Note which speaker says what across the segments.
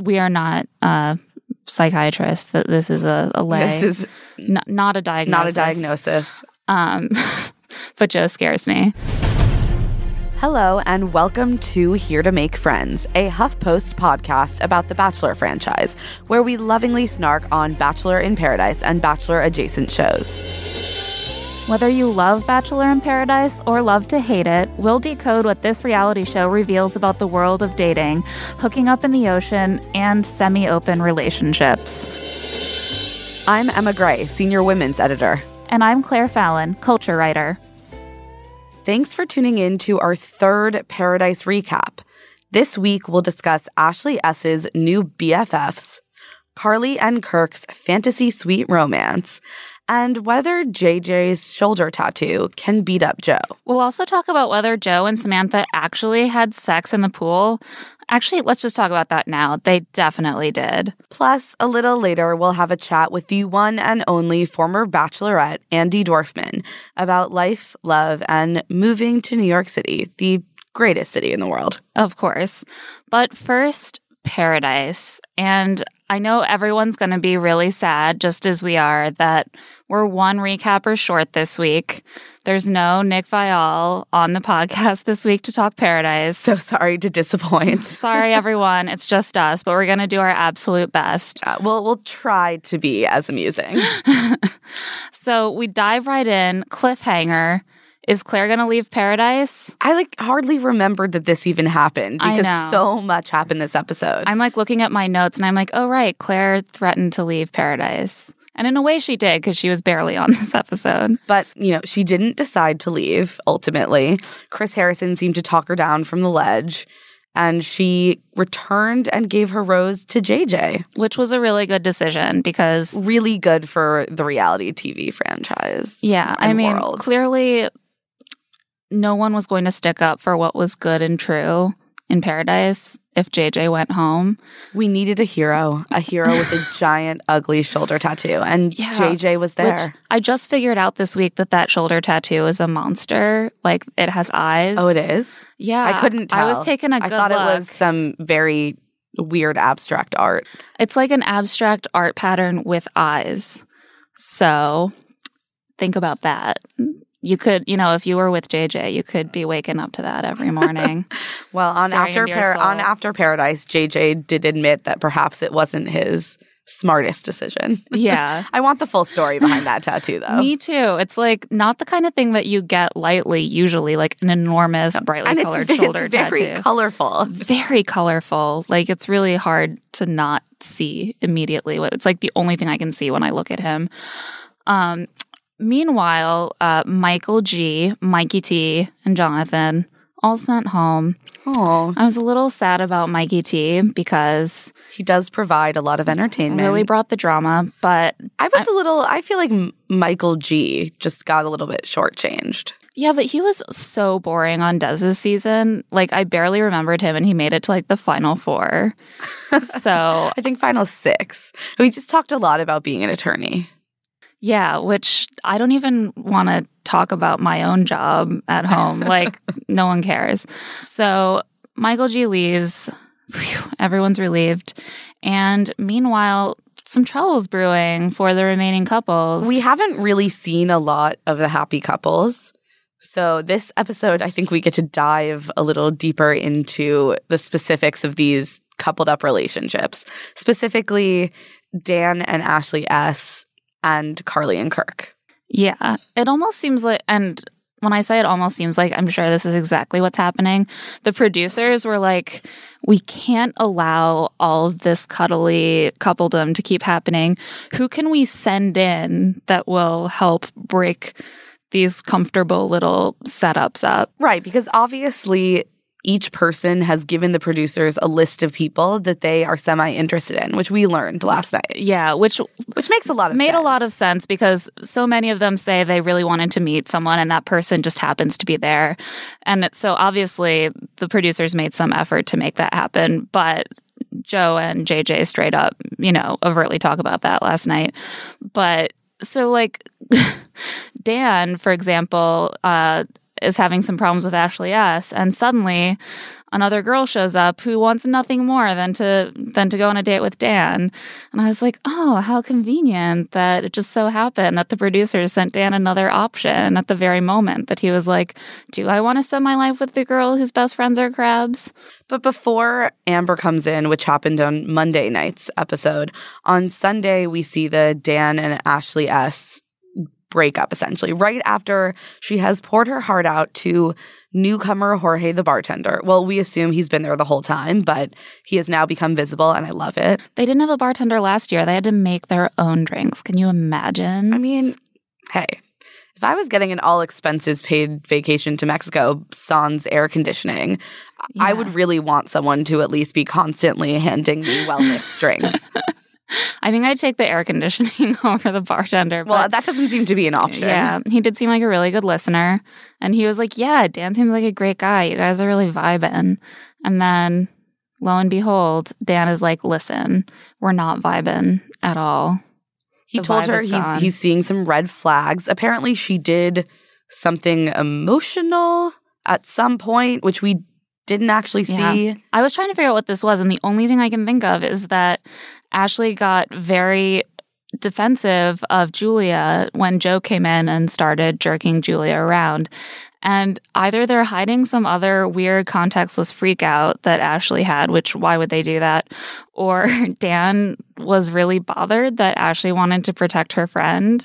Speaker 1: We are not uh, psychiatrists. That this is a, a lay.
Speaker 2: This is
Speaker 1: N- not a diagnosis.
Speaker 2: not a diagnosis.
Speaker 1: Um, but Joe scares me.
Speaker 2: Hello, and welcome to Here to Make Friends, a HuffPost podcast about the Bachelor franchise, where we lovingly snark on Bachelor in Paradise and Bachelor adjacent shows.
Speaker 1: Whether you love Bachelor in Paradise or love to hate it, we'll decode what this reality show reveals about the world of dating, hooking up in the ocean, and semi open relationships.
Speaker 2: I'm Emma Gray, Senior Women's Editor.
Speaker 1: And I'm Claire Fallon, culture writer.
Speaker 2: Thanks for tuning in to our third Paradise recap. This week, we'll discuss Ashley S.'s new BFFs, Carly and Kirk's fantasy suite romance, and whether JJ's shoulder tattoo can beat up Joe.
Speaker 1: We'll also talk about whether Joe and Samantha actually had sex in the pool. Actually, let's just talk about that now. They definitely did.
Speaker 2: Plus, a little later, we'll have a chat with the one and only former bachelorette, Andi Dorfman, about life, love, and moving to New York City, the greatest city in the world.
Speaker 1: Of course. But first, paradise. And I know everyone's going to be really sad, just as we are, that we're one recapper short this week. There's no Nick Viall on the podcast this week to talk paradise.
Speaker 2: So sorry to disappoint.
Speaker 1: Sorry, everyone. It's just us, but we're going to do our absolute best.
Speaker 2: Uh, we'll, we'll try to be as amusing.
Speaker 1: so we dive right in. Cliffhanger. Is Claire going to leave paradise?
Speaker 2: I like hardly remembered that this even happened because so much happened this episode.
Speaker 1: I'm like looking at my notes and I'm like, oh, right. Claire threatened to leave paradise. And in a way, she did because she was barely on this episode.
Speaker 2: But, you know, she didn't decide to leave ultimately. Chris Harrison seemed to talk her down from the ledge. And she returned and gave her rose to JJ.
Speaker 1: Which was a really good decision because,
Speaker 2: Really good for the reality TV franchise.
Speaker 1: yeah, I mean,
Speaker 2: world.
Speaker 1: clearly no one was going to stick up for what was good and true in paradise if JJ went home.
Speaker 2: we needed a hero, a hero with a giant, ugly shoulder tattoo. And
Speaker 1: Yeah,
Speaker 2: JJ was there.
Speaker 1: I just figured out this week that that shoulder tattoo is a monster. Like it has eyes.
Speaker 2: oh, it is?
Speaker 1: Yeah.
Speaker 2: I couldn't tell.
Speaker 1: I was taking a good
Speaker 2: I thought
Speaker 1: look.
Speaker 2: it was some very weird abstract art.
Speaker 1: It's like an abstract art pattern with eyes. So think about that. You could, you know, if you were with JJ, you could be waking up to that every morning.
Speaker 2: Well, on after Par- on. After Paradise, JJ did admit that perhaps it wasn't his smartest decision.
Speaker 1: yeah.
Speaker 2: I want the full story behind that tattoo, though.
Speaker 1: Me too. It's like not the kind of thing that you get lightly, usually, like an enormous, brightly
Speaker 2: and
Speaker 1: colored
Speaker 2: it's,
Speaker 1: shoulder
Speaker 2: it's very
Speaker 1: tattoo.
Speaker 2: colorful.
Speaker 1: very colorful. Like it's really hard to not see immediately. It's like the only thing I can see when I look at him. Um, meanwhile, uh, Michael G, Mikey T, and Jonathan all sent home.
Speaker 2: Oh,
Speaker 1: I was a little sad about Mikey T because
Speaker 2: he does provide a lot of entertainment.
Speaker 1: really brought the drama, but
Speaker 2: I was a little. I feel like Michael G just got a little bit shortchanged.
Speaker 1: yeah, but he was so boring on Des's season. Like I barely remembered him and he made it to like the final four. so
Speaker 2: I think final six. We just talked a lot about being an attorney.
Speaker 1: Yeah, which I don't even want to talk about my own job at home. like, no one cares. So, Michael G leaves. Phew, everyone's relieved. And meanwhile, some trouble's brewing for the remaining couples.
Speaker 2: We haven't really seen a lot of the happy couples. So, this episode, I think we get to dive a little deeper into the specifics of these coupled up relationships, specifically Dan and Ashley S. and Carly and Kirk.
Speaker 1: Yeah. It almost seems like, and when I say it almost seems like I'm sure this is exactly what's happening, the producers were like, we can't allow all of this cuddly coupledom to keep happening. Who can we send in that will help break these comfortable little setups up?
Speaker 2: Right. Because obviously, each person has given the producers a list of people that they are semi interested in, which we learned last night.
Speaker 1: Yeah, which
Speaker 2: which makes a lot of
Speaker 1: made
Speaker 2: sense.
Speaker 1: a lot of sense because so many of them say they really wanted to meet someone and that person just happens to be there. And so obviously the producers made some effort to make that happen, but Joe and JJ straight up, you know, overtly talk about that last night. But so like Dan, for example, uh, is having some problems with Ashley S. And suddenly another girl shows up who wants nothing more than to than to go on a date with Dan. And I was like, oh, how convenient that it just so happened that the producers sent Dan another option at the very moment that he was like, Do I want to spend my life with the girl whose best friends are crabs?
Speaker 2: But before Amber comes in, which happened on Monday night's episode, on Sunday we see the Dan and Ashley S breakup essentially right after she has poured her heart out to newcomer Jorge the bartender. Well, we assume he's been there the whole time, but he has now become visible and I love it.
Speaker 1: They didn't have a bartender last year. They had to make their own drinks. Can you imagine?
Speaker 2: I mean, hey, if I was getting an all expenses paid vacation to Mexico sans air conditioning, yeah. I would really want someone to at least be constantly handing me well mixed drinks.
Speaker 1: I think I'd take the air conditioning over the bartender.
Speaker 2: Well, that doesn't seem to be an option.
Speaker 1: Yeah, he did seem like a really good listener. And he was like, Yeah, Dan seems like a great guy. You guys are really vibing. And then lo and behold, Dan is like, Listen, we're not vibing at all.
Speaker 2: He the told her he's he's seeing some red flags. Apparently she did something emotional at some point, which we didn't actually see.
Speaker 1: Yeah. I was trying to figure out what this was, and the only thing I can think of is that Ashley got very defensive of Julia when Joe came in and started jerking Julia around. And either they're hiding some other weird contextless freak out that Ashley had, which why would they do that? Or Dan was really bothered that Ashley wanted to protect her friend,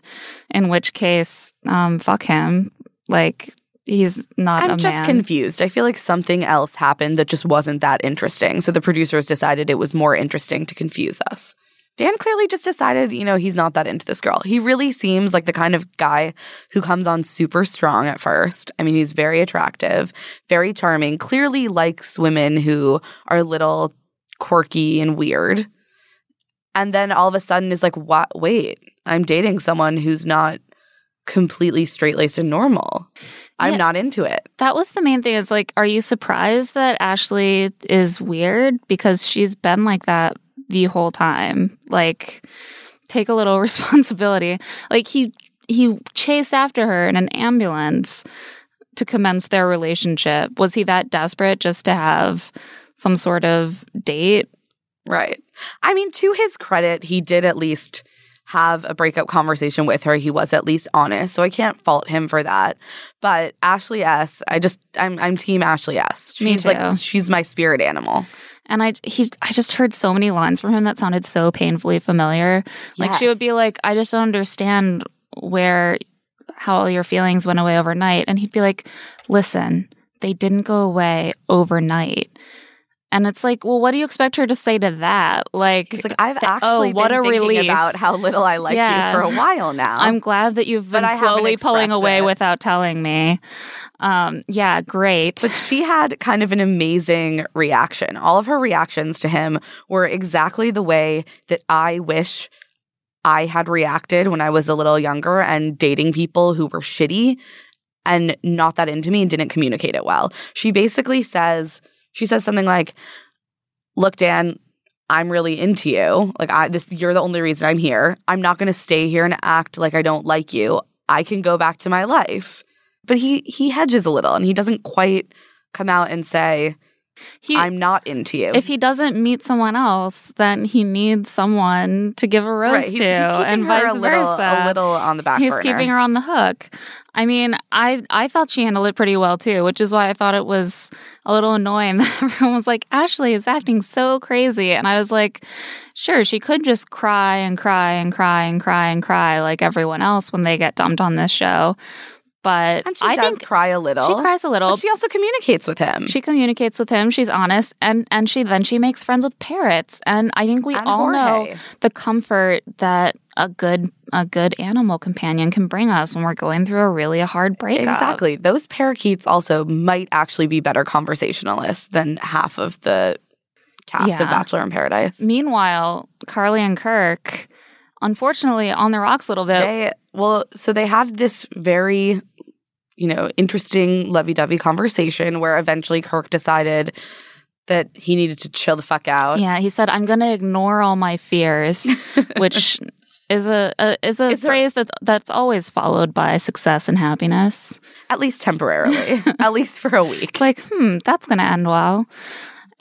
Speaker 1: in which case, um, fuck him. Like, he's not
Speaker 2: I'm just
Speaker 1: man.
Speaker 2: confused. I feel like something else happened that just wasn't that interesting. So the producers decided it was more interesting to confuse us. Dan clearly just decided, you know, he's not that into this girl. He really seems like the kind of guy who comes on super strong at first. I mean, he's very attractive, very charming, clearly likes women who are a little quirky and weird. And then all of a sudden is like, what? Wait, I'm dating someone who's not completely straight laced and normal. I'm yeah, not into it.
Speaker 1: That was the main thing is like, are you surprised that Ashley is weird? Because she's been like that the whole time. Like, take a little responsibility. Like, he he chased after her in an ambulance to commence their relationship. Was he that desperate just to have some sort of date?
Speaker 2: Right. I mean, to his credit, he did at least have a breakup conversation with her. He was at least honest, so I can't fault him for that. But Ashley S, I just I'm I'm team Ashley S.
Speaker 1: She's
Speaker 2: Me too. like she's my spirit animal.
Speaker 1: And I he I just heard so many lines from him that sounded so painfully familiar. Like yes. she would be like, I just don't understand where how all your feelings went away overnight. And he'd be like, Listen, they didn't go away overnight. And it's like, well, what do you expect her to say to that? Like,
Speaker 2: He's like I've actually oh, what been a thinking relief. about how little I like yeah. you for a while now.
Speaker 1: I'm glad that you've been slowly pulling away it. without telling me. Um, yeah, great.
Speaker 2: But she had kind of an amazing reaction. All of her reactions to him were exactly the way that I wish I had reacted when I was a little younger and dating people who were shitty and not that into me and didn't communicate it well. She basically says she says something like, "Look, Dan, I'm really into you. Like I this you're the only reason I'm here. I'm not going to stay here and act like I don't like you. I can go back to my life." But he he hedges a little and he doesn't quite come out and say,
Speaker 1: He,
Speaker 2: I'm not into you.
Speaker 1: if he doesn't meet someone else, then he needs someone to give a rose
Speaker 2: right, he's,
Speaker 1: to,
Speaker 2: he's
Speaker 1: and vice
Speaker 2: a little,
Speaker 1: versa.
Speaker 2: a little on the back
Speaker 1: He's
Speaker 2: burner.
Speaker 1: keeping her on the hook. I mean, I I thought she handled it pretty well too, which is why I thought it was a little annoying that everyone was like, Ashley is acting so crazy. And I was like, sure, she could just cry and cry and cry and cry and cry like everyone else when they get dumped on this show. But
Speaker 2: and she
Speaker 1: I
Speaker 2: does
Speaker 1: think
Speaker 2: cry a little.
Speaker 1: she cries a little.
Speaker 2: But she also communicates with him.
Speaker 1: She communicates with him. She's honest, and and she then she makes friends with parrots. And I think we
Speaker 2: And
Speaker 1: all know the comfort that a good a good animal companion can bring us when we're going through a really hard breakup.
Speaker 2: Exactly. Those parakeets also might actually be better conversationalists than half of the cast
Speaker 1: Yeah.
Speaker 2: of Bachelor in Paradise.
Speaker 1: Meanwhile, Carly and Kirk, unfortunately, on the rocks a little bit.
Speaker 2: They well, so they had this very, you know, interesting lovey-dovey conversation where eventually Kirk decided that he needed to chill the fuck out.
Speaker 1: yeah, he said, "I'm going to ignore all my fears," which is a, a is a
Speaker 2: It's
Speaker 1: phrase that that's always followed by success and happiness.
Speaker 2: At least temporarily. at least for a week.
Speaker 1: It's like, hmm, that's going to end well.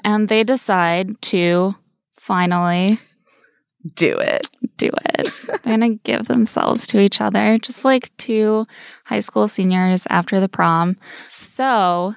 Speaker 1: And they decide to finally
Speaker 2: Do it.
Speaker 1: do it. They're going to give themselves to each other, just like two high school seniors after the prom. So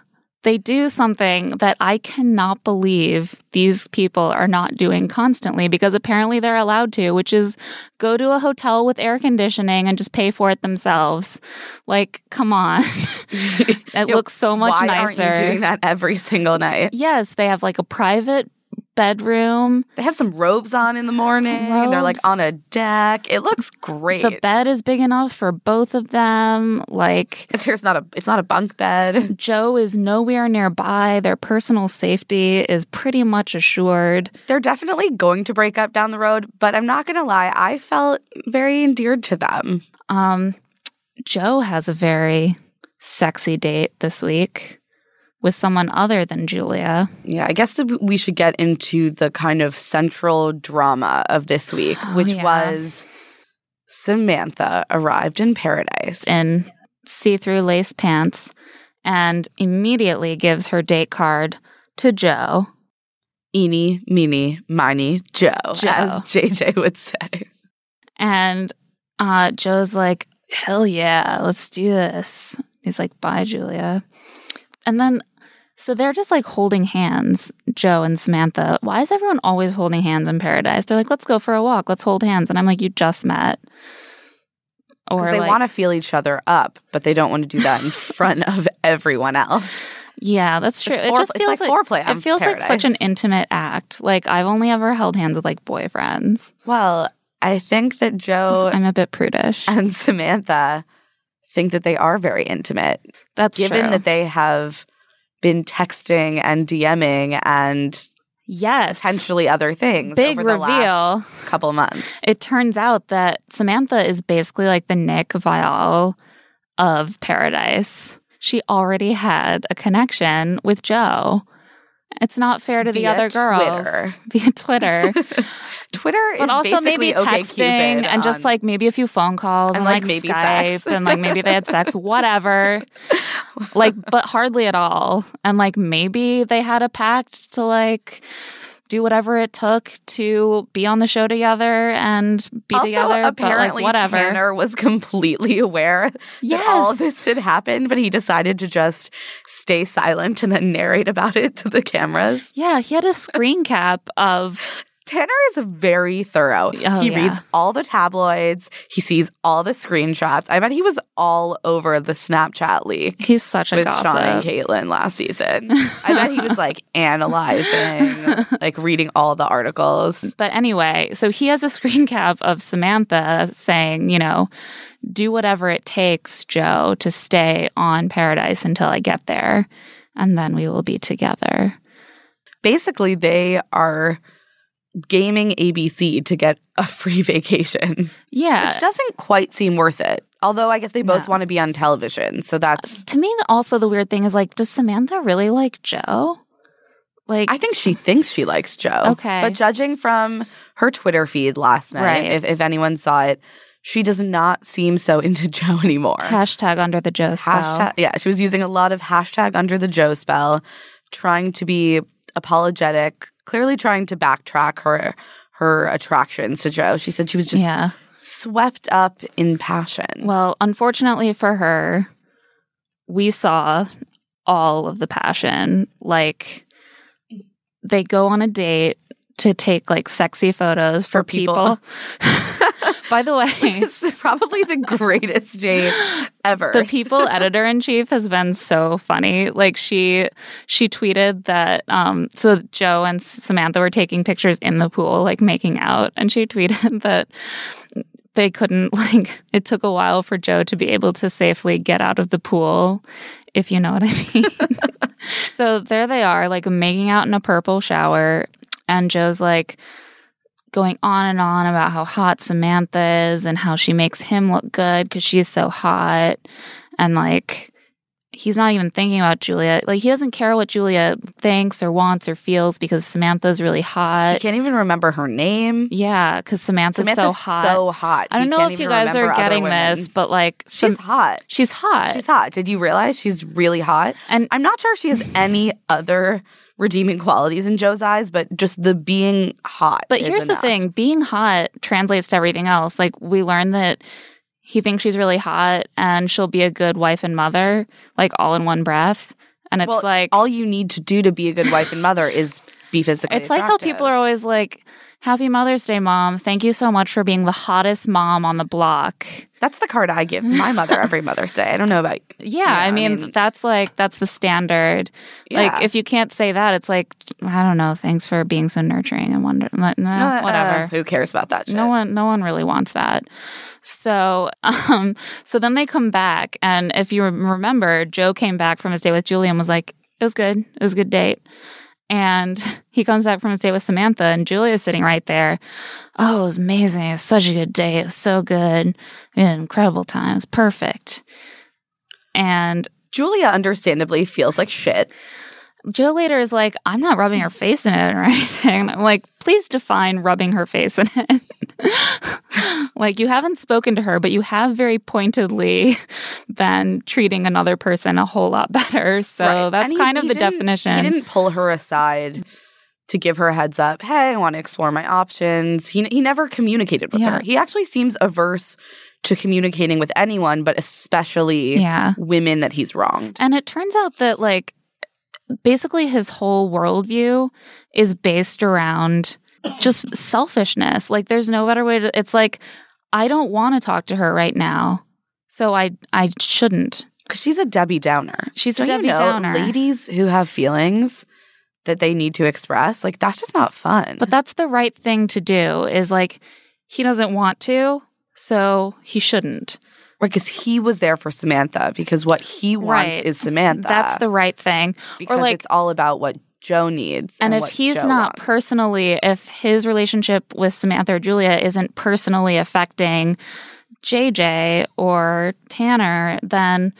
Speaker 1: they do something that I cannot believe these people are not doing constantly because apparently they're allowed to, which is go to a hotel with air conditioning and just pay for it themselves. Like, come on. it looks so much
Speaker 2: Why
Speaker 1: nicer.
Speaker 2: aren't you doing that every single night?
Speaker 1: Yes, they have like a private bedroom.
Speaker 2: They have some robes on in the morning. They're like on a deck. It looks great.
Speaker 1: The bed is big enough for both of them. Like
Speaker 2: There's not a it's not a bunk bed.
Speaker 1: Joe is nowhere nearby. Their personal safety is pretty much assured.
Speaker 2: They're definitely going to break up down the road, but I'm not gonna lie, I felt very endeared to them.
Speaker 1: Um, Joe has a very sexy date this week with someone other than Julia.
Speaker 2: Yeah, I guess that we should get into the kind of central drama of this week,
Speaker 1: Oh,
Speaker 2: which
Speaker 1: yeah.
Speaker 2: was Samantha arrived in paradise.
Speaker 1: in see-through lace pants and immediately gives her date card to Joe.
Speaker 2: Eeny, meeny, miny, Joe,
Speaker 1: Joe.
Speaker 2: as JJ would say.
Speaker 1: And uh, Joe's like, hell yeah, let's do this. He's like, bye, Julia. And then, so they're just like holding hands, Joe and Samantha. Why is everyone always holding hands in paradise? They're like, let's go for a walk, let's hold hands. And I'm like, you just met. Or
Speaker 2: they
Speaker 1: like,
Speaker 2: want to feel each other up, but they don't want to do that in front of everyone else.
Speaker 1: yeah, that's true.
Speaker 2: It's
Speaker 1: it just feels
Speaker 2: like
Speaker 1: like,
Speaker 2: foreplay
Speaker 1: it feels like such an intimate act. Like I've only ever held hands with like boyfriends.
Speaker 2: Well, I think that Joe
Speaker 1: I'm a bit prudish.
Speaker 2: and Samantha think that they are very intimate,
Speaker 1: That's
Speaker 2: given
Speaker 1: true.
Speaker 2: that they have been texting and DMing and
Speaker 1: yes,
Speaker 2: potentially other things.
Speaker 1: big
Speaker 2: over the last
Speaker 1: reveal.
Speaker 2: couple months.
Speaker 1: It turns out that Samantha is basically like the Nick Viall of Paradise. She already had a connection with Joe. It's not fair to the other girls
Speaker 2: Twitter.
Speaker 1: via Twitter,
Speaker 2: Twitter
Speaker 1: but
Speaker 2: is
Speaker 1: also maybe texting and just
Speaker 2: um,
Speaker 1: like maybe a few phone calls and,
Speaker 2: And,
Speaker 1: like,
Speaker 2: like, maybe
Speaker 1: Skype
Speaker 2: sex.
Speaker 1: and like maybe they had sex, whatever. like, but hardly at all. And like maybe they had a pact to like do whatever it took to be on the show together and be
Speaker 2: also,
Speaker 1: together.
Speaker 2: apparently
Speaker 1: but like whatever.
Speaker 2: Tanner was completely aware
Speaker 1: Yes.
Speaker 2: that all this had happened, but he decided to just stay silent and then narrate about it to the cameras.
Speaker 1: Yeah, he had a screen cap of
Speaker 2: Tanner is very thorough.
Speaker 1: Oh,
Speaker 2: he
Speaker 1: yeah.
Speaker 2: reads all the tabloids. He sees all the screenshots. I bet he was all over the Snapchat leak
Speaker 1: he's such a
Speaker 2: with Shawn and
Speaker 1: gossip.
Speaker 2: Kaitlyn last season. I bet he was like analyzing, like reading all the articles.
Speaker 1: But anyway, so he has a screen cap of Samantha saying, you know, do whatever it takes, Joe, to stay on paradise until I get there. And then we will be together.
Speaker 2: Basically, they are gaming ABC to get a free vacation,
Speaker 1: Yeah.
Speaker 2: which doesn't quite seem worth it. Although I guess they both
Speaker 1: No.
Speaker 2: want to be on television, so that's.
Speaker 1: to me, also the weird thing is like, does Samantha really like Joe? Like,
Speaker 2: I think she thinks she likes Joe.
Speaker 1: Okay.
Speaker 2: But judging from her Twitter feed last night,
Speaker 1: Right.
Speaker 2: if, if anyone saw it, she does not seem so into Joe anymore.
Speaker 1: hashtag under the Joe spell.
Speaker 2: Hashtag, yeah, she was using a lot of hashtag under the Joe spell, trying to be apologetic, clearly trying to backtrack her her attractions to Joe. She said she was just
Speaker 1: yeah.
Speaker 2: swept up in passion.
Speaker 1: Well, unfortunately for her, we saw all of the passion. Like they go on a date to take like sexy photos for,
Speaker 2: For people.
Speaker 1: people. By the way,
Speaker 2: it's probably the greatest day ever.
Speaker 1: the people editor in chief has been so funny like she she tweeted that um so joe and samantha were taking pictures in the pool like making out and she tweeted that they couldn't like it took a while for joe to be able to safely get out of the pool if you know what i mean so there they are like making out in a purple shower and joe's like going on and on about how hot Samantha is and how she makes him look good because she's so hot. And like, he's not even thinking about Julia. Like, he doesn't care what Julia thinks or wants or feels because Samantha's really
Speaker 2: I
Speaker 1: hot.
Speaker 2: can't even remember her name.
Speaker 1: Yeah, because Samantha's,
Speaker 2: Samantha's
Speaker 1: so hot.
Speaker 2: so hot.
Speaker 1: I don't
Speaker 2: He
Speaker 1: know if you guys are getting this, but like,
Speaker 2: she's hot.
Speaker 1: she's hot.
Speaker 2: She's hot. Did you realize she's really hot?
Speaker 1: And
Speaker 2: I'm not sure she has any other redeeming qualities in Joe's eyes, but just the being hot.
Speaker 1: But here's the thing being hot translates to everything else. Like, we learn that he thinks she's really hot and she'll be a good wife and mother, like all in one breath. And it's
Speaker 2: Well,
Speaker 1: like,
Speaker 2: all you need to do to be a good wife and mother is be physically.
Speaker 1: it's like how people are always like, Happy Mother's Day, mom. Thank you so much for being the hottest mom on the block.
Speaker 2: That's the card I give my mother every Mother's Day. I don't know about
Speaker 1: Yeah,
Speaker 2: Yeah,
Speaker 1: I,
Speaker 2: I
Speaker 1: mean,
Speaker 2: mean-
Speaker 1: that's like, that's the standard.
Speaker 2: yeah.
Speaker 1: Like, if you can't say that, it's like, I don't know, thanks for being so nurturing and wonder, nah,
Speaker 2: Uh,
Speaker 1: whatever.
Speaker 2: uh, who cares about that shit?
Speaker 1: No one no one really wants that. So um so then they come back and if you remember Joe came back from his date with Julia and was like it was good. It was a good date. And he comes back from his date with Samantha and Julia's sitting right there. Oh, it was amazing. It was such a good day. It was so good. Incredible times. Perfect. And
Speaker 2: Julia understandably feels like shit.
Speaker 1: Joe later is like, I'm not rubbing her face in it or anything. I'm like, please define rubbing her face in it. like, you haven't spoken to her, but you have very pointedly been treating another person a whole lot better. So
Speaker 2: Right.
Speaker 1: that's
Speaker 2: he-
Speaker 1: kind of the definition.
Speaker 2: He didn't pull her aside to give her a heads up. Hey, I want to explore my options. He he never communicated with
Speaker 1: Yeah.
Speaker 2: her. He actually seems averse to communicating with anyone, but especially
Speaker 1: yeah.
Speaker 2: women that he's wronged.
Speaker 1: And it turns out that, like, basically his whole worldview is based around just selfishness. Like, there's no better way to, it's like, I don't want to talk to her right now. So I, I shouldn't.
Speaker 2: Because she's a Debbie Downer.
Speaker 1: She's a
Speaker 2: Don't
Speaker 1: Debbie
Speaker 2: you know,
Speaker 1: Downer.
Speaker 2: Ladies who have feelings that they need to express, like that's just not fun.
Speaker 1: But that's the right thing to do is like, he doesn't want to, so he shouldn't.
Speaker 2: Because he was there for Samantha because what he wants
Speaker 1: Right.
Speaker 2: is Samantha.
Speaker 1: That's the right thing.
Speaker 2: because
Speaker 1: like-
Speaker 2: it's all about what Joe needs.
Speaker 1: And, if
Speaker 2: what
Speaker 1: he's
Speaker 2: Joe
Speaker 1: not
Speaker 2: wants.
Speaker 1: personally, if his relationship with Samantha or Julia isn't personally affecting JJ or Tanner, then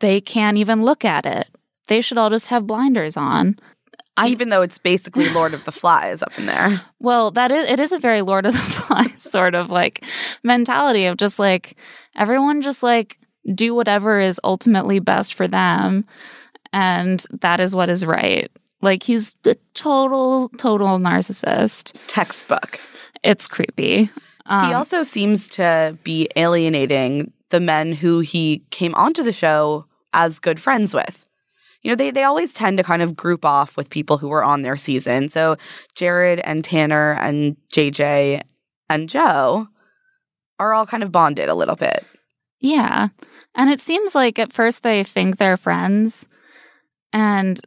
Speaker 1: they can't even look at it. They should all just have blinders on. I-
Speaker 2: even though it's basically Lord of the Flies up in there.
Speaker 1: Well, that is it is a very Lord of the Flies sort of like mentality of just like everyone just like do whatever is ultimately best for them and that is what is right. Like he's a total total narcissist.
Speaker 2: Textbook.
Speaker 1: It's creepy. Um,
Speaker 2: he also seems to be alienating the men who he came onto the show as good friends with. You know, they they always tend to kind of group off with people who were on their season. So Jared and Tanner and JJ and Joe are all kind of bonded a little bit.
Speaker 1: Yeah. And it seems like at first they think they're friends. And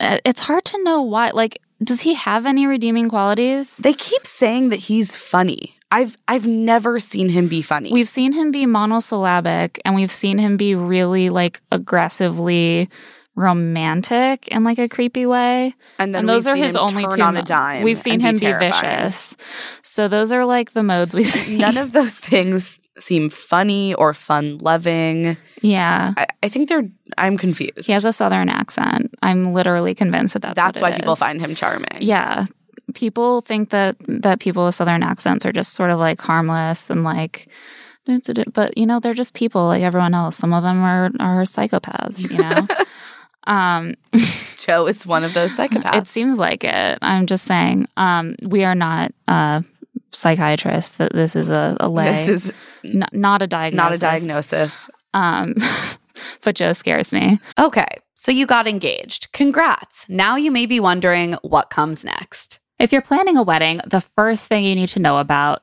Speaker 1: uh, it's hard to know why. Like, does he have any redeeming qualities?
Speaker 2: They keep saying that he's funny. I've I've never seen him be funny.
Speaker 1: We've seen him be monosyllabic and we've seen him be really like aggressively romantic in like a creepy way.
Speaker 2: and then
Speaker 1: and those
Speaker 2: we've
Speaker 1: are
Speaker 2: seen
Speaker 1: his
Speaker 2: him
Speaker 1: only
Speaker 2: turn
Speaker 1: two
Speaker 2: on
Speaker 1: mo-
Speaker 2: dime.
Speaker 1: We've seen him be,
Speaker 2: terrifying.
Speaker 1: vicious. So those are like the modes we've seen.
Speaker 2: None of those things seem funny or fun loving.
Speaker 1: Yeah.
Speaker 2: I, I think they're. I'm confused.
Speaker 1: He has a southern accent. I'm literally convinced that that's
Speaker 2: That's why people
Speaker 1: is.
Speaker 2: find him charming.
Speaker 1: Yeah. People think that that people with southern accents are just sort of like harmless and like but you know they're just people like everyone else. Some of them are are psychopaths, you know. Um,
Speaker 3: Joe is one of those psychopaths.
Speaker 1: it seems like it. I'm just saying. Um, we are not uh, psychiatrists. That this is a, a lay.
Speaker 3: this is
Speaker 1: N- not a diagnosis.
Speaker 3: not a diagnosis.
Speaker 1: Um, but Joe scares me.
Speaker 3: Okay, so you got engaged. Congrats. Now you may be wondering what comes next.
Speaker 1: If you're planning a wedding, the first thing you need to know about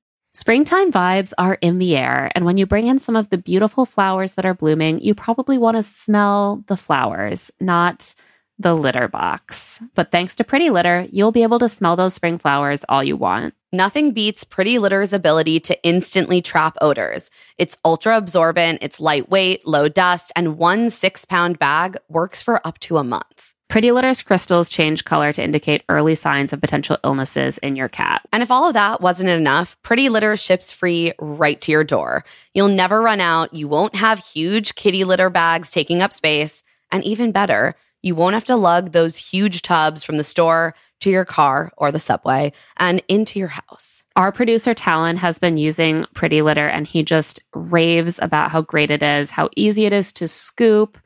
Speaker 4: Springtime vibes are in the air, and when you bring in some of the beautiful flowers that are blooming, you probably want to smell the flowers, not the litter box. But thanks to Pretty Litter, you'll be able to smell those spring flowers all you want.
Speaker 3: Nothing beats Pretty Litter's ability to instantly trap odors. It's ultra absorbent, it's lightweight, low dust, and one six pound bag works for up to a month.
Speaker 1: Pretty Litter's crystals change color to indicate early signs of potential illnesses in your cat.
Speaker 3: And if all of that wasn't enough, Pretty Litter ships free right to your door. You'll never run out. You won't have huge kitty litter bags taking up space. And even better, you won't have to lug those huge tubs from the store to your car or the subway and into your house.
Speaker 1: Our producer Talon has been using Pretty Litter and he just raves about how great it is, how easy it is to scoop,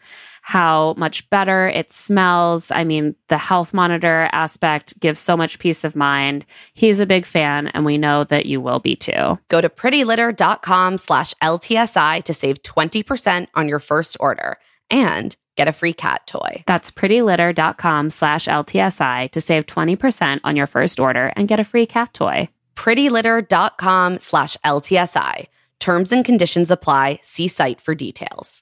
Speaker 1: how much better it smells. I mean, the health monitor aspect gives so much peace of mind. He's a big fan and we know that you will be too.
Speaker 3: Go to prettylitter.com slash LTSI to save 20% on your first order and get a free cat toy.
Speaker 1: That's prettylitter.com slash LTSI to save 20% on your first order and get a free cat toy.
Speaker 3: prettylitter.com slash LTSI. Terms and conditions apply. See site for details.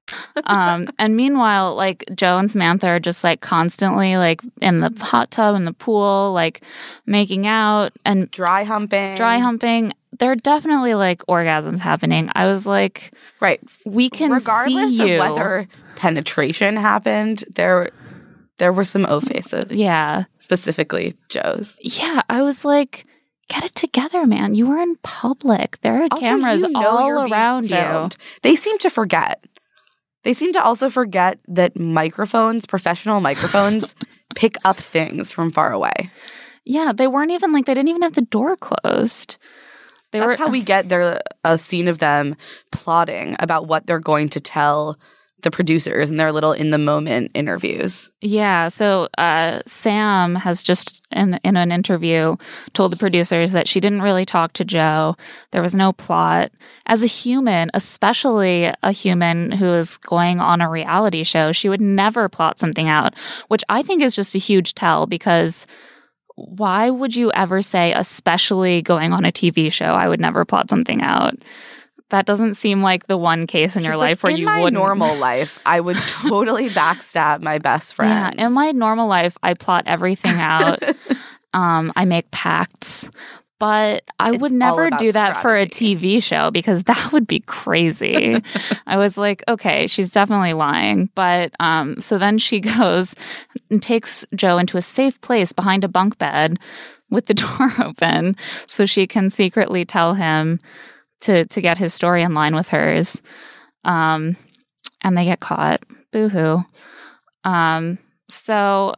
Speaker 1: Um, and meanwhile, like Joe and Samantha are just like constantly like in the hot tub in the pool, like making out and
Speaker 2: Dry humping.
Speaker 1: dry humping. There are definitely like orgasms happening. I was like,
Speaker 2: Right.
Speaker 1: we can
Speaker 2: Regardless
Speaker 1: see you.
Speaker 2: of whether penetration happened, there there were some O faces,
Speaker 1: yeah,
Speaker 2: specifically Joe's.
Speaker 1: yeah. I was like, get it together, man. You were in public. There are
Speaker 2: Also,
Speaker 1: cameras
Speaker 2: you know
Speaker 1: all around you.
Speaker 2: They seem to forget. They seem to also forget that microphones, professional microphones, pick up things from far away.
Speaker 1: Yeah, they weren't even like they didn't even have the door closed. They
Speaker 2: That's
Speaker 1: were
Speaker 2: how we get there a scene of them plotting about what they're going to tell the producers and their little in the moment interviews.
Speaker 1: Yeah, so uh, Sam has just in in an interview told the producers that she didn't really talk to Joe. There was no plot. As a human, especially a human who is going on a reality show, she would never plot something out, which I think is just a huge tell because why would you ever say especially going on a TV show I would never plot something out? That doesn't seem like the one case in your
Speaker 2: like,
Speaker 1: life where
Speaker 2: in
Speaker 1: you
Speaker 2: my
Speaker 1: wouldn't my
Speaker 2: normal life, I would totally backstab my best friend.
Speaker 1: Yeah, in my normal life, I plot everything out. um, I make pacts, but I
Speaker 2: It's
Speaker 1: would never do that for a. TV show because that would be crazy. I was like, okay, she's definitely lying. But um, so then she goes and takes Joe into a safe place behind a bunk bed with the door open so she can secretly tell him to to get his story in line with hers. Um, and they get caught. Boo hoo. Um, so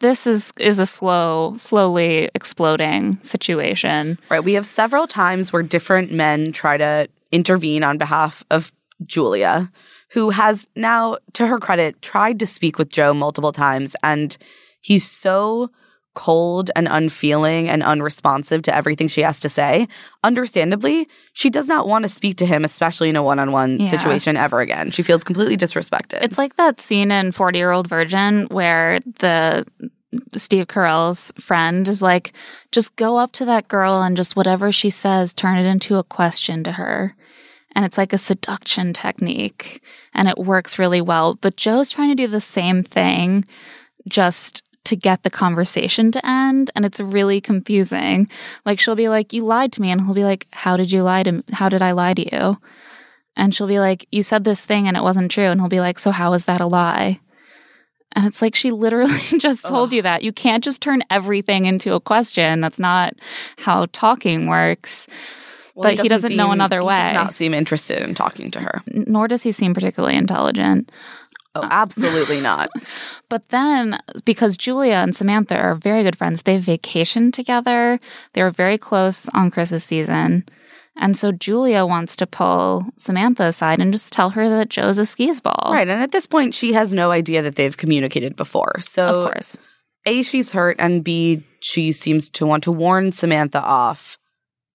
Speaker 1: this is is a slow, slowly exploding situation.
Speaker 2: Right. We have several times where different men try to intervene on behalf of Julia, who has now, to her credit, tried to speak with Joe multiple times. And he's so cold and unfeeling and unresponsive to everything she has to say. Understandably, she does not want to speak to him, especially in a one on one situation ever again. She feels completely disrespected.
Speaker 1: It's like that scene in 40 Year Old Virgin where the Steve Carell's friend is like, just go up to that girl and just whatever she says, turn it into a question to her. And it's like a seduction technique and it works really well. But Joe's trying to do the same thing just to get the conversation to end. And it's really confusing. Like she'll be like, you lied to me. And he'll be like, how did you lie to me? How did I lie to you? And she'll be like, You said this thing and it wasn't true. And he'll be like, So how is that a lie? And it's like, She literally just told
Speaker 2: Ugh.
Speaker 1: you that. You can't just turn everything into a question. That's not how talking works. but he doesn't know another way.
Speaker 2: He does not seem interested in talking to her.
Speaker 1: Nor does he seem particularly intelligent.
Speaker 2: Oh, absolutely not.
Speaker 1: But then, because Julia and Samantha are very good friends, they vacationed together. They were very close on Chris's season. And so Julia wants to pull Samantha aside and just tell her that Joe's a skis ball.
Speaker 2: Right. And at this point, she has no idea that they've communicated before. So,
Speaker 1: Of course.
Speaker 2: A, she's hurt, and B, she seems to want to warn Samantha off.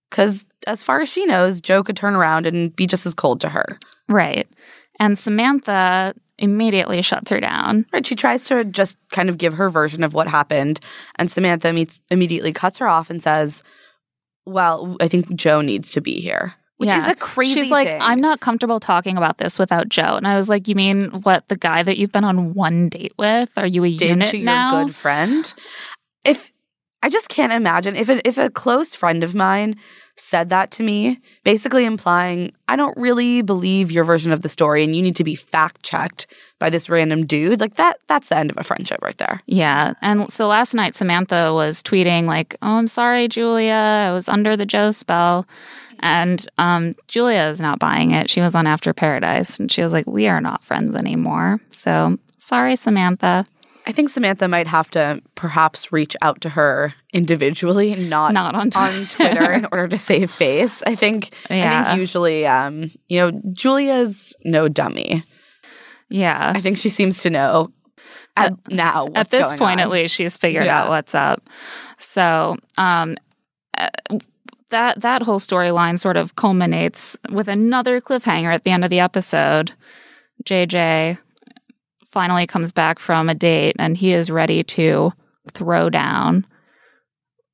Speaker 2: Because as far as she knows, Joe could turn around and be just as cold to her.
Speaker 1: Right. And Samantha immediately shuts her down.
Speaker 2: Right. She tries to just kind of give her version of what happened. And Samantha meets, immediately cuts her off and says, Well, I think Joe needs to be here. Which
Speaker 1: Yeah.
Speaker 2: is a crazy
Speaker 1: She's like,
Speaker 2: thing.
Speaker 1: I'm not comfortable talking about this without Joe. And I was like, You mean what? The guy that you've been on one date with? Are you a
Speaker 2: did
Speaker 1: unit
Speaker 2: to your
Speaker 1: now?
Speaker 2: good friend. If I just can't imagine if a, if a close friend of mine said that to me, basically implying I don't really believe your version of the story, and you need to be fact checked by this random dude. Like that, that's the end of a friendship right there.
Speaker 1: Yeah. And so last night, Samantha was tweeting, like, Oh, I'm sorry, Julia. I was under the Joe spell. And um, Julia is not buying it. She was on After Paradise and she was like, We are not friends anymore. So sorry, Samantha.
Speaker 2: I think Samantha might have to perhaps reach out to her individually, not
Speaker 1: Not on
Speaker 2: on Twitter in order to save face. I think I think usually um, you know, Julia's no dummy.
Speaker 1: Yeah.
Speaker 2: I think she seems to know at, now what's
Speaker 1: at this point,
Speaker 2: on.
Speaker 1: at least, she's figured
Speaker 2: Yeah.
Speaker 1: out what's up. So, um, uh, that that whole storyline sort of culminates with another cliffhanger at the end of the episode. JJ finally comes back from a date, and he is ready to throw down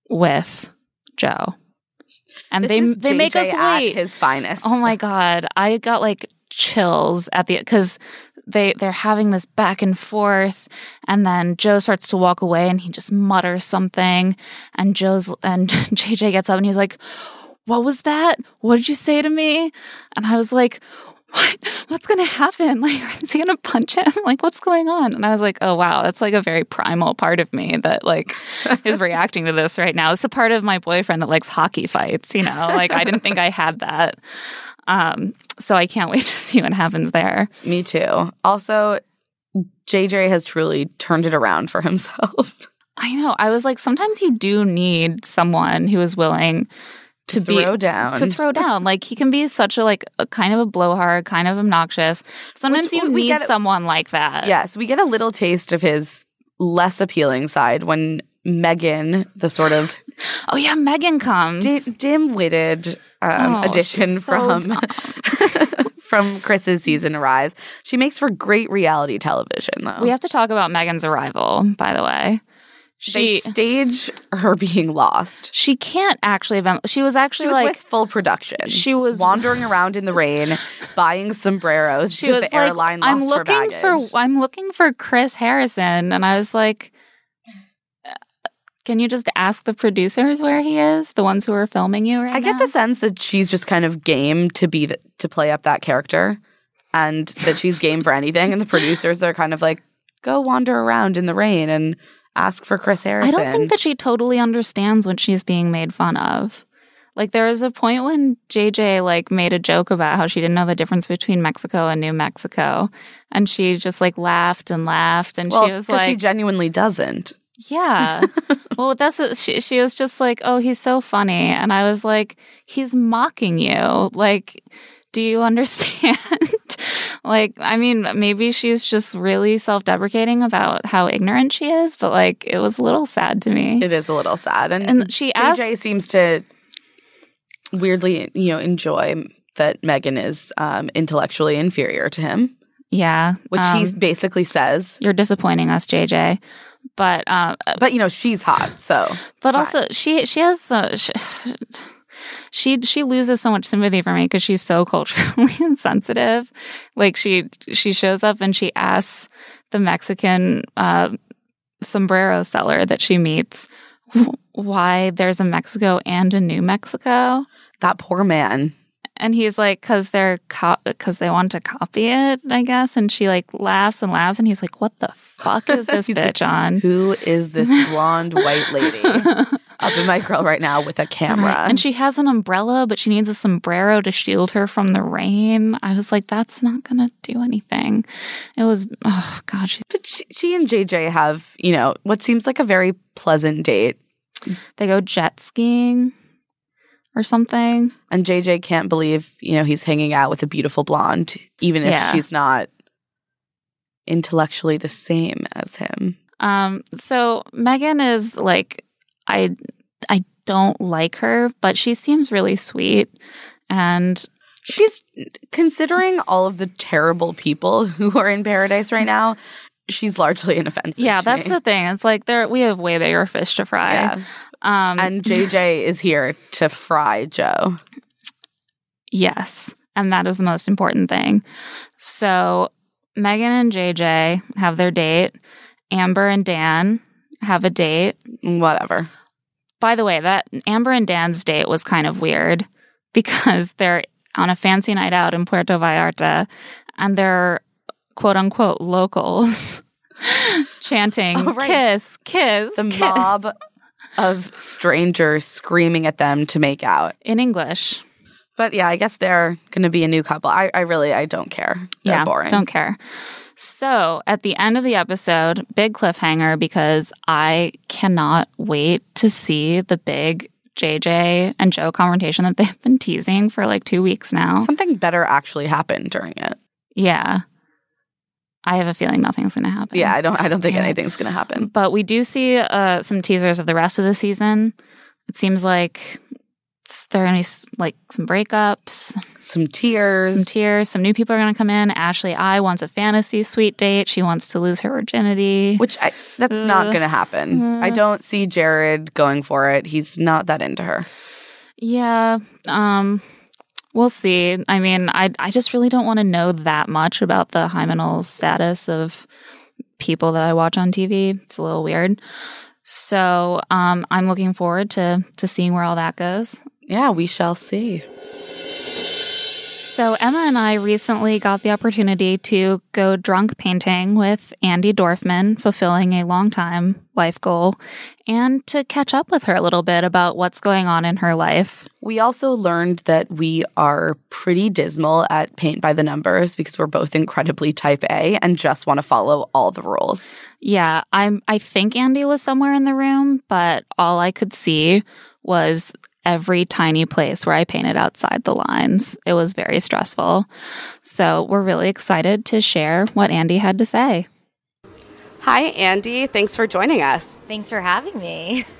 Speaker 1: with Joe. And
Speaker 2: This
Speaker 1: they they make us wait.
Speaker 2: his finest.
Speaker 1: Oh my god, I got like chills at the because they they're having this back and forth, and then Joe starts to walk away, and he just mutters something, and Joe's and JJ gets up, and he's like, "What was that? What did you say to me?" And I was like. What? What's gonna happen? Like, is he gonna punch him? Like, what's going on? And I was like, oh wow, that's like a very primal part of me that like is reacting to this right now. It's the part of my boyfriend that likes hockey fights, you know? Like I didn't think I had that. Um, so I can't wait to see what happens there.
Speaker 2: Me too. Also, JJ has truly turned it around for himself.
Speaker 1: I know. I was like, sometimes you do need someone who is willing to, be
Speaker 2: throw down.
Speaker 1: to throw down. Like he can be such a like a kind of a blowhard, kind of obnoxious. Sometimes
Speaker 2: Which
Speaker 1: you need
Speaker 2: get-
Speaker 1: someone like that.
Speaker 2: Yes, we get a little taste of his less appealing side when Megan, the sort of
Speaker 1: Oh yeah, Megan comes.
Speaker 2: di- dim-witted um,
Speaker 1: Oh,
Speaker 2: addition
Speaker 1: so
Speaker 2: from from Chris's season arrives. She makes for great reality television, though.
Speaker 1: we have to talk about Megan's arrival, by the way.
Speaker 2: They stage her being lost.
Speaker 1: she can't actually have she was actually
Speaker 2: She was
Speaker 1: like
Speaker 2: with full production.
Speaker 1: she was
Speaker 2: wandering around in the rain, buying sombreros.
Speaker 1: she was
Speaker 2: the
Speaker 1: like,
Speaker 2: airline lost
Speaker 1: I'm looking for I'm looking for Chris Harrison, and I was like, "Uh, can you just ask the producers where he is, the ones who are filming you right
Speaker 2: I get
Speaker 1: now?
Speaker 2: the sense that she's just kind of game to be th- to play up that character, and that she's game for anything. And the producers are kind of like, go wander around in the rain and ask for Chris Harrison.
Speaker 1: I don't think that she totally understands when she's being made fun of. Like there was a point when JJ like made a joke about how she didn't know the difference between Mexico and New Mexico, and she just like laughed and laughed, and
Speaker 2: well,
Speaker 1: she was like,
Speaker 2: she genuinely doesn't.
Speaker 1: Yeah. well, that's she. She was just like, "Oh, he's so funny," and I was like, "He's mocking you. Like, do you understand? Like, I mean, maybe she's just really self deprecating about how ignorant she is, but like, it was a little sad to me.
Speaker 2: It is a little sad. And,
Speaker 1: And she asked,
Speaker 2: JJ seems to weirdly, you know, enjoy that Megan is um, intellectually inferior to him,
Speaker 1: yeah,
Speaker 2: which
Speaker 1: um,
Speaker 2: he basically says.
Speaker 1: you're disappointing us, JJ. But, uh,
Speaker 2: But you know, she's hot, so
Speaker 1: but
Speaker 2: fine.
Speaker 1: also she she has uh, she, she she loses so much sympathy for me because she's so culturally insensitive. Like she she shows up and she asks the Mexican uh, sombrero seller that she meets why there's a Mexico and a New Mexico.
Speaker 2: that poor man.
Speaker 1: And he's like, because they're because they want to copy it, I guess. And she like laughs and laughs, and he's like, "What the fuck is this
Speaker 2: He's like,
Speaker 1: bitch on?"
Speaker 2: Who is this blonde white lady up in my grill right now with a camera?
Speaker 1: Right. And she has an umbrella, but she needs a sombrero to shield her from the rain. I was like, that's not going to do anything. It was, oh, God, she's,
Speaker 2: But she, she and JJ have, you know, what seems like a very pleasant date.
Speaker 1: they go jet skiing or something.
Speaker 2: And JJ can't believe, you know, he's hanging out with a beautiful blonde, even if
Speaker 1: Yeah.
Speaker 2: she's not intellectually the same as him.
Speaker 1: Um, so Megan is like, I, I don't like her, but she seems really sweet. And
Speaker 2: She's considering all of the terrible people who are in paradise right now. She's largely inoffensive.
Speaker 1: yeah, that's
Speaker 2: me.
Speaker 1: the thing. It's like there, we have way bigger fish to fry.
Speaker 2: yeah.
Speaker 1: Um,
Speaker 2: And JJ is here to fry Joe.
Speaker 1: Yes. And that is the most important thing. So Megan and JJ have their date. Amber and Dan have a date.
Speaker 2: Whatever.
Speaker 1: By the way, that Amber and Dan's date was kind of weird because they're on a fancy night out in Puerto Vallarta and they're quote unquote locals chanting
Speaker 2: Oh, right.
Speaker 1: kiss, kiss,
Speaker 2: The
Speaker 1: kiss,"
Speaker 2: mob of strangers screaming at them to make out.
Speaker 1: in English.
Speaker 2: But yeah, I guess they're going to be a new couple. I, I really, I don't care. They're
Speaker 1: yeah,
Speaker 2: boring.
Speaker 1: Don't care. So at the end of the episode, big cliffhanger because I cannot wait to see the big JJ and Joe confrontation that they've been teasing for like two weeks now.
Speaker 2: Something better actually happened during it.
Speaker 1: Yeah. I have a feeling nothing's going to happen.
Speaker 2: Yeah, I don't. I don't think anything's going to happen.
Speaker 1: But we do see uh, some teasers of the rest of the season. It seems like s- there are going to be like some breakups,
Speaker 2: Some tears.
Speaker 1: some tears, some new people are going to come in. Ashley I wants a fantasy suite date. She wants to lose her virginity.
Speaker 2: which I, that's not going to happen. I
Speaker 1: Mm.
Speaker 2: don't see Jared going for it. He's not that into her.
Speaker 1: Yeah, um, we'll see. I mean, I I just really don't want to know that much about the hymenal status of people that I watch on TV. It's a little weird. So, um, I'm looking forward to to seeing where all that goes.
Speaker 2: Yeah, we shall see.
Speaker 1: So, Emma and I recently got the opportunity to go drunk painting with Andi Dorfman, fulfilling a long time life goal, and to catch up with her a little bit about what's going on in her life.
Speaker 2: We also learned that we are pretty dismal at paint by the numbers because we're both incredibly type A and just want to follow all the rules.
Speaker 1: Yeah, I'm I think Andi was somewhere in the room, but all I could see was every tiny place where I painted outside the lines. It was very stressful. So, we're really excited to share what Andi had to say.
Speaker 5: Hi, Andi. Thanks for joining us.
Speaker 6: Thanks for having me.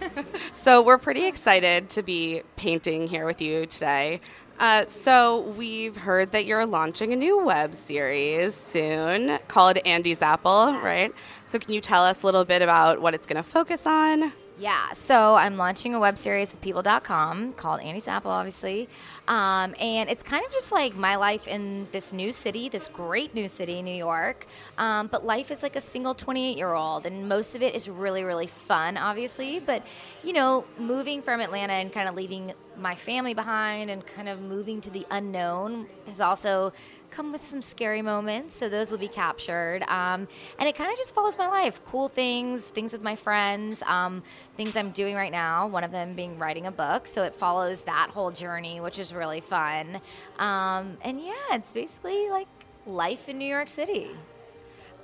Speaker 5: So, we're pretty excited to be painting here with you today. Uh, so, we've heard that you're launching a new web series soon called Andi's Apple, right? So, can you tell us a little bit about what it's going to focus on?
Speaker 6: Yeah, so I'm launching a web series with people.com called Andi's Apple, obviously. Um, and it's kind of just like my life in this new city, this great new city, New York. Um, but life is like a single 28 year old, and most of it is really, really fun, obviously. But, you know, moving from Atlanta and kind of leaving my family behind and kind of moving to the unknown has also come with some scary moments, so those will be captured. Um, and it kind of just follows my life cool things, things with my friends, um, things I'm doing right now, one of them being writing a book. So it follows that whole journey, which is really fun. Um, and yeah, it's basically like life in New York City.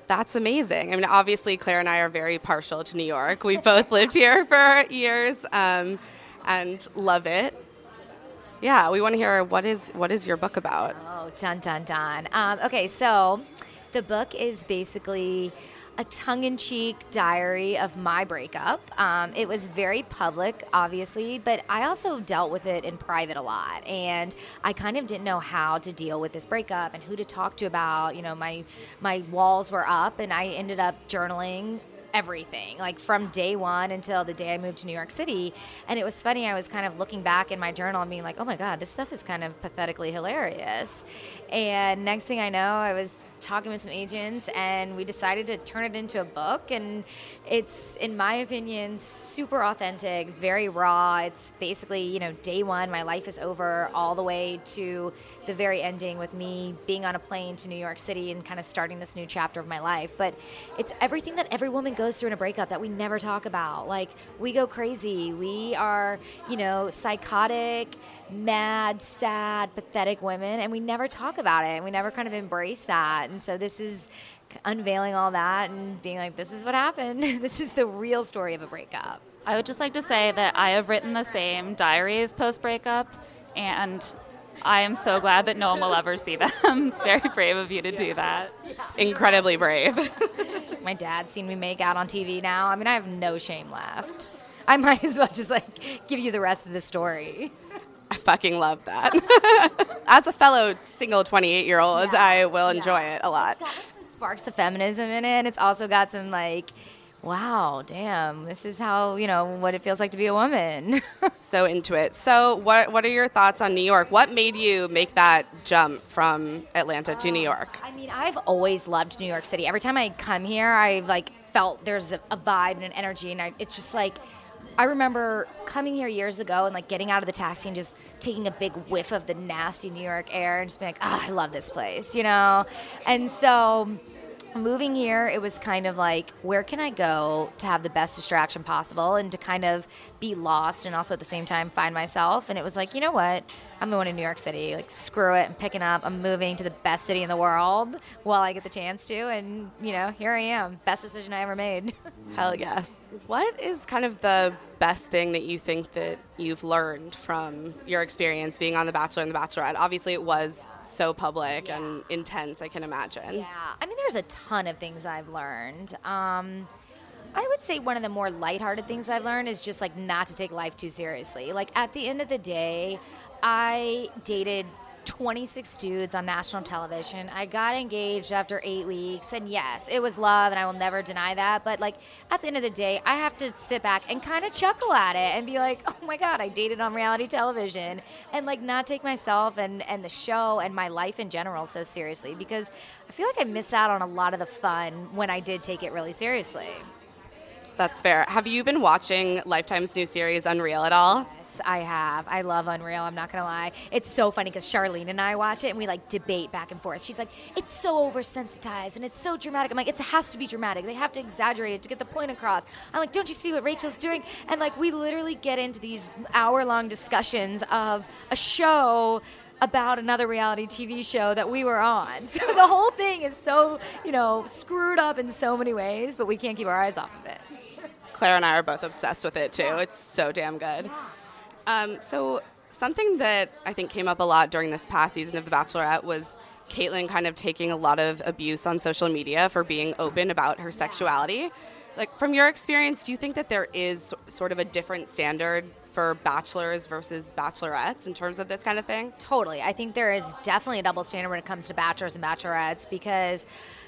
Speaker 5: That's amazing. I mean, obviously, Claire and I are very partial to New York. We've both lived here for years um, and love it. Yeah, we want to hear what is what is your book about?
Speaker 6: Oh, dun dun dun. Um, okay, so the book is basically a tongue in cheek diary of my breakup. Um, it was very public, obviously, but I also dealt with it in private a lot. And I kind of didn't know how to deal with this breakup and who to talk to about. You know, my, my walls were up, and I ended up journaling everything, like from day one until the day I moved to New York City. And it was funny, I was kind of looking back in my journal and being like, oh my God, this stuff is kind of pathetically hilarious. And next thing I know, I was talking with some agents and we decided to turn it into a book and it's in my opinion super authentic very raw. It's basically you know day one my life is over all the way to the very ending with me being on a plane to new york city and kind of starting this new chapter of my life. But it's everything that every woman goes through in a breakup that we never talk about. Like we go crazy. We are you know psychotic mad, sad, pathetic women, and we never talk about it. And we never kind of embrace that. And so this is unveiling all that and being like, this is what happened. this is the real story of a breakup.
Speaker 1: I would just like to say that I have written the same diaries post breakup, and I am so glad that no one will ever see them. it's very brave of you to do that.
Speaker 5: Incredibly brave.
Speaker 6: My dad's seen me make out on TV now. I mean, I have no shame left. I might as well just like give you the rest of the story.
Speaker 5: I fucking love that. As a fellow single 28 year old, yeah. I will enjoy yeah. it a lot.
Speaker 6: It's got like some sparks of feminism in it. And it's also got some like, wow, damn, this is how, you know, what it feels like to be a woman.
Speaker 5: so into it. So what what are your thoughts on New York? What made you make that jump from Atlanta to New uh, York?
Speaker 6: I mean, I've always loved New York City. Every time I come here, I've like felt there's a, a vibe and an energy and I, it's just like I remember coming here years ago and like getting out of the taxi and just taking a big whiff of the nasty New York air and just being like, oh, I love this place, you know? And so moving here, it was kind of like, where can I go to have the best distraction possible and to kind of be lost and also at the same time find myself? And it was like, you know what? I'm going to New York City. Like, screw it. I'm picking up. I'm moving to the best city in the world while I get the chance to. And, you know, here I am. Best decision I ever made.
Speaker 5: Hell yes. What is kind of the best thing that you think that you've learned from your experience being on The Bachelor and The Bachelorette? Obviously, it was so public yeah. and intense, I can imagine.
Speaker 6: Yeah. I mean, there's a ton of things I've learned. Um, I would say one of the more lighthearted things I've learned is just like not to take life too seriously. Like at the end of the day, I dated 26 dudes on national television. I got engaged after eight weeks, and yes, it was love, and I will never deny that. But like at the end of the day, I have to sit back and kind of chuckle at it and be like, "Oh my god, I dated on reality television," and like not take myself and and the show and my life in general so seriously because I feel like I missed out on a lot of the fun when I did take it really seriously.
Speaker 5: That's fair. Have you been watching Lifetime's new series Unreal at all?
Speaker 6: Yes, I have. I love Unreal. I'm not gonna lie. It's so funny because Charlene and I watch it and we like debate back and forth. She's like, "It's so oversensitized and it's so dramatic." I'm like, "It has to be dramatic. They have to exaggerate it to get the point across." I'm like, "Don't you see what Rachel's doing?" And like, we literally get into these hour-long discussions of a show about another reality TV show that we were on. So the whole thing is so, you know, screwed up in so many ways, but we can't keep our eyes off of it.
Speaker 5: Claire and I are both obsessed with it too. It's so damn good. Um, so something that I think came up a lot during this past season of The Bachelorette was Kaitlyn kind of taking a lot of abuse on social media for being open about her sexuality. Like from your experience, do you think that there is sort of a different standard for bachelors versus bachelorettes in terms of this kind of thing?
Speaker 6: Totally. I think there is definitely a double standard when it comes to bachelors and bachelorettes because,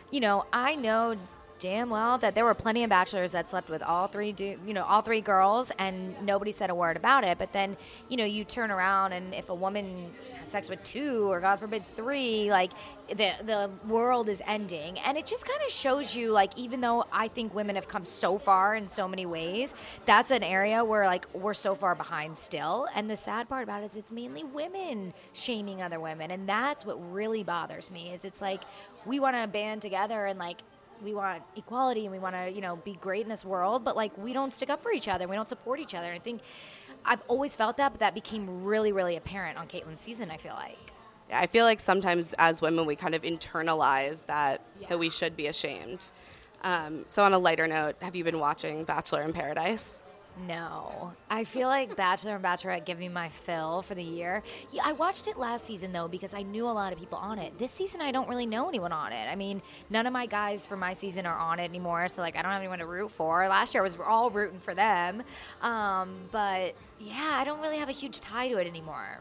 Speaker 6: you know, I know damn well that there were plenty of bachelors that slept with all three, you know, all three girls, and nobody said a word about it. But then, you know, you turn around, and if a woman has sex with two, or God forbid three, like the the world is ending, and it just kind of shows you, like, even though I think women have come so far in so many ways, that's an area where like we're so far behind still. And the sad part about it is, it's mainly women shaming other women, and that's what really bothers me. Is it's like we want to band together and like we want equality and we want to you know be great in this world but like we don't stick up for each other we don't support each other. And i think i've always felt that but that became really really apparent on kaitlyn's season i feel like.
Speaker 5: Yeah, i feel like sometimes as women we kind of internalize that yeah. that we should be ashamed. Um, so on a lighter note have you been watching bachelor in paradise
Speaker 6: No. I feel like Bachelor and Bachelorette give me my fill for the year. Yeah, I watched it last season though because I knew a lot of people on it. This season I don't really know anyone on it. I mean, none of my guys for my season are on it anymore, so like I don't have anyone to root for. Last year I was all rooting for them. Um, but yeah, I don't really have a huge tie to it anymore.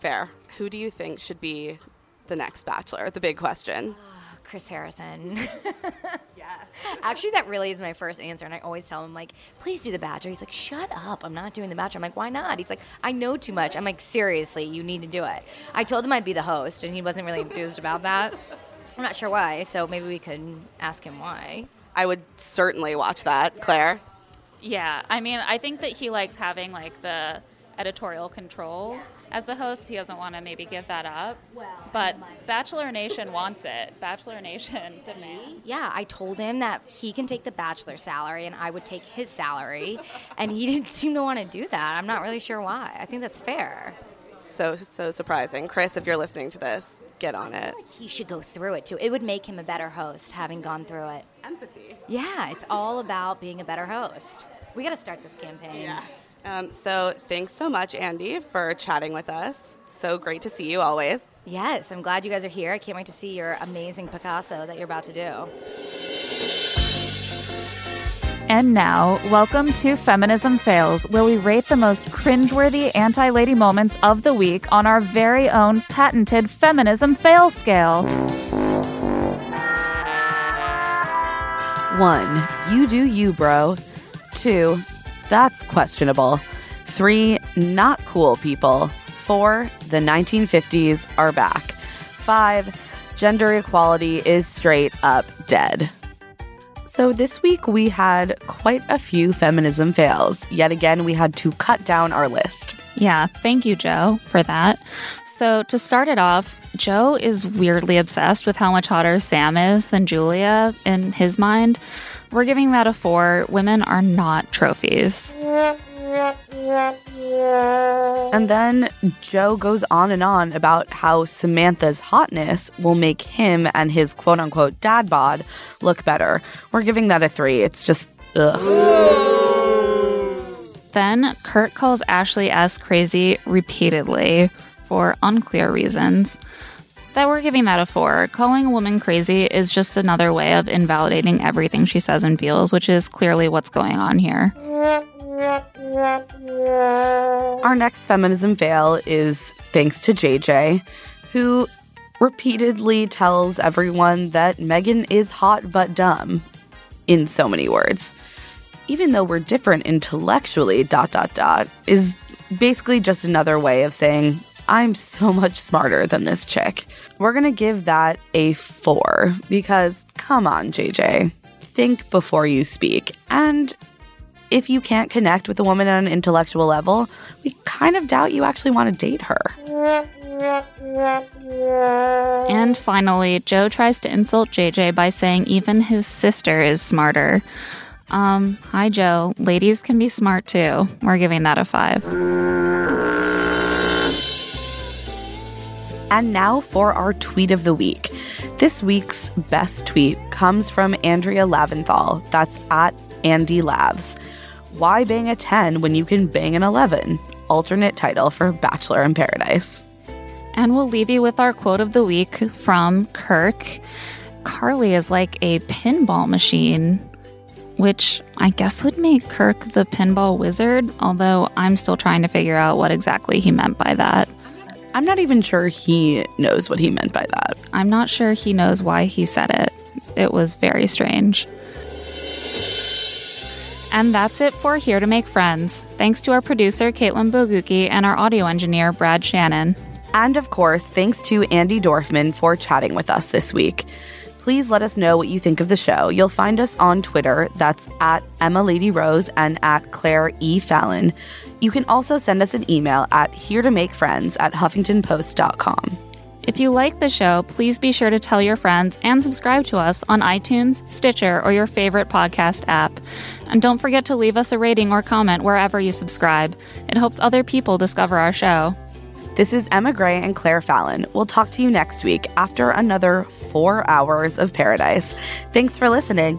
Speaker 5: Fair. Who do you think should be the next Bachelor? The big question.
Speaker 6: Chris Harrison. yes. Actually, that really is my first answer. And I always tell him, like, please do The Bachelor. He's like, shut up. I'm not doing The Bachelor. I'm like, why not? He's like, I know too much. I'm like, seriously, you need to do it. I told him I'd be the host, and he wasn't really enthused about that. I'm not sure why, so maybe we could ask him why.
Speaker 5: I would certainly watch that. Claire?
Speaker 1: Yeah, I mean, I think that he likes having like the editorial control as the host. He doesn't want to maybe give that up. But Bachelor Nation wants it. Bachelor Nation demands.
Speaker 6: Yeah, I told him that he can take the bachelor salary and I would take his salary, and he didn't seem to want to do that. I'm not really sure why. I think that's fair.
Speaker 5: So, so surprising. Chris, if you're listening to this, get on it.
Speaker 6: He should go through it too. It would make him a better host having gone through it.
Speaker 5: Empathy.
Speaker 6: Yeah, it's all about being a better host. We got to start this campaign.
Speaker 5: Yeah. Um, so thanks so much, Andi, for chatting with us. So great to see you always.
Speaker 6: Yes, I'm glad you guys are here. I can't wait to see your amazing Picasso that you're about to do.
Speaker 1: And now, welcome to Feminism Fails, where we rate the most cringeworthy anti lady moments of the week on our very own patented Feminism Fail Scale.
Speaker 2: One, you do you, bro. Two, that's questionable. Three, not cool people. Four, the 1950s are back. Five, gender equality is straight up dead. So, this week we had quite a few feminism fails. Yet again, we had to cut down our list.
Speaker 1: Yeah, thank you, Joe, for that. So, to start it off, Joe is weirdly obsessed with how much hotter Sam is than Julia in his mind. We're giving that a four. Women are not trophies.
Speaker 2: And then Joe goes on and on about how Samantha's hotness will make him and his quote unquote dad bod look better. We're giving that a three. It's just, ugh.
Speaker 1: Then Kirk calls Ashley S crazy repeatedly for unclear reasons. That we're giving that a four. Calling a woman crazy is just another way of invalidating everything she says and feels, which is clearly what's going on here.
Speaker 2: Our next feminism fail is thanks to JJ, who repeatedly tells everyone that Megan is hot but dumb, in so many words. Even though we're different intellectually, dot, dot, dot, is basically just another way of saying, I'm so much smarter than this chick. We're going to give that a four because, come on, JJ, think before you speak. And if you can't connect with a woman on an intellectual level, we kind of doubt you actually want to date her.
Speaker 1: And finally, Joe tries to insult JJ by saying even his sister is smarter. Um, hi, Joe. Ladies can be smart too. We're giving that a five.
Speaker 2: And now for our tweet of the week. This week's best tweet comes from Andrea Lavinthal. That's at Andy Labs. Why bang a 10 when you can bang an 11? Alternate title for Bachelor in Paradise.
Speaker 1: And we'll leave you with our quote of the week from Kirk. Carly is like a pinball machine, which I guess would make Kirk the pinball wizard, although I'm still trying to figure out what exactly he meant by that.
Speaker 2: I'm not even sure he knows what he meant by that.
Speaker 1: I'm not sure he knows why he said it. It was very strange. And that's it for Here to Make Friends. Thanks to our producer, Caitlin Boguki, and our audio engineer, Brad Shannon.
Speaker 2: And of course, thanks to Andi Dorfman for chatting with us this week. Please let us know what you think of the show. You'll find us on Twitter. That's at Emma Lady Rose and at Claire E. Fallon. You can also send us an email at here to make friends at huffingtonpost.com.
Speaker 1: If you like the show, please be sure to tell your friends and subscribe to us on iTunes, Stitcher, or your favorite podcast app. And don't forget to leave us a rating or comment wherever you subscribe. It helps other people discover our show.
Speaker 2: This is Emma Gray and Claire Fallon. We'll talk to you next week after another four hours of paradise. Thanks for listening.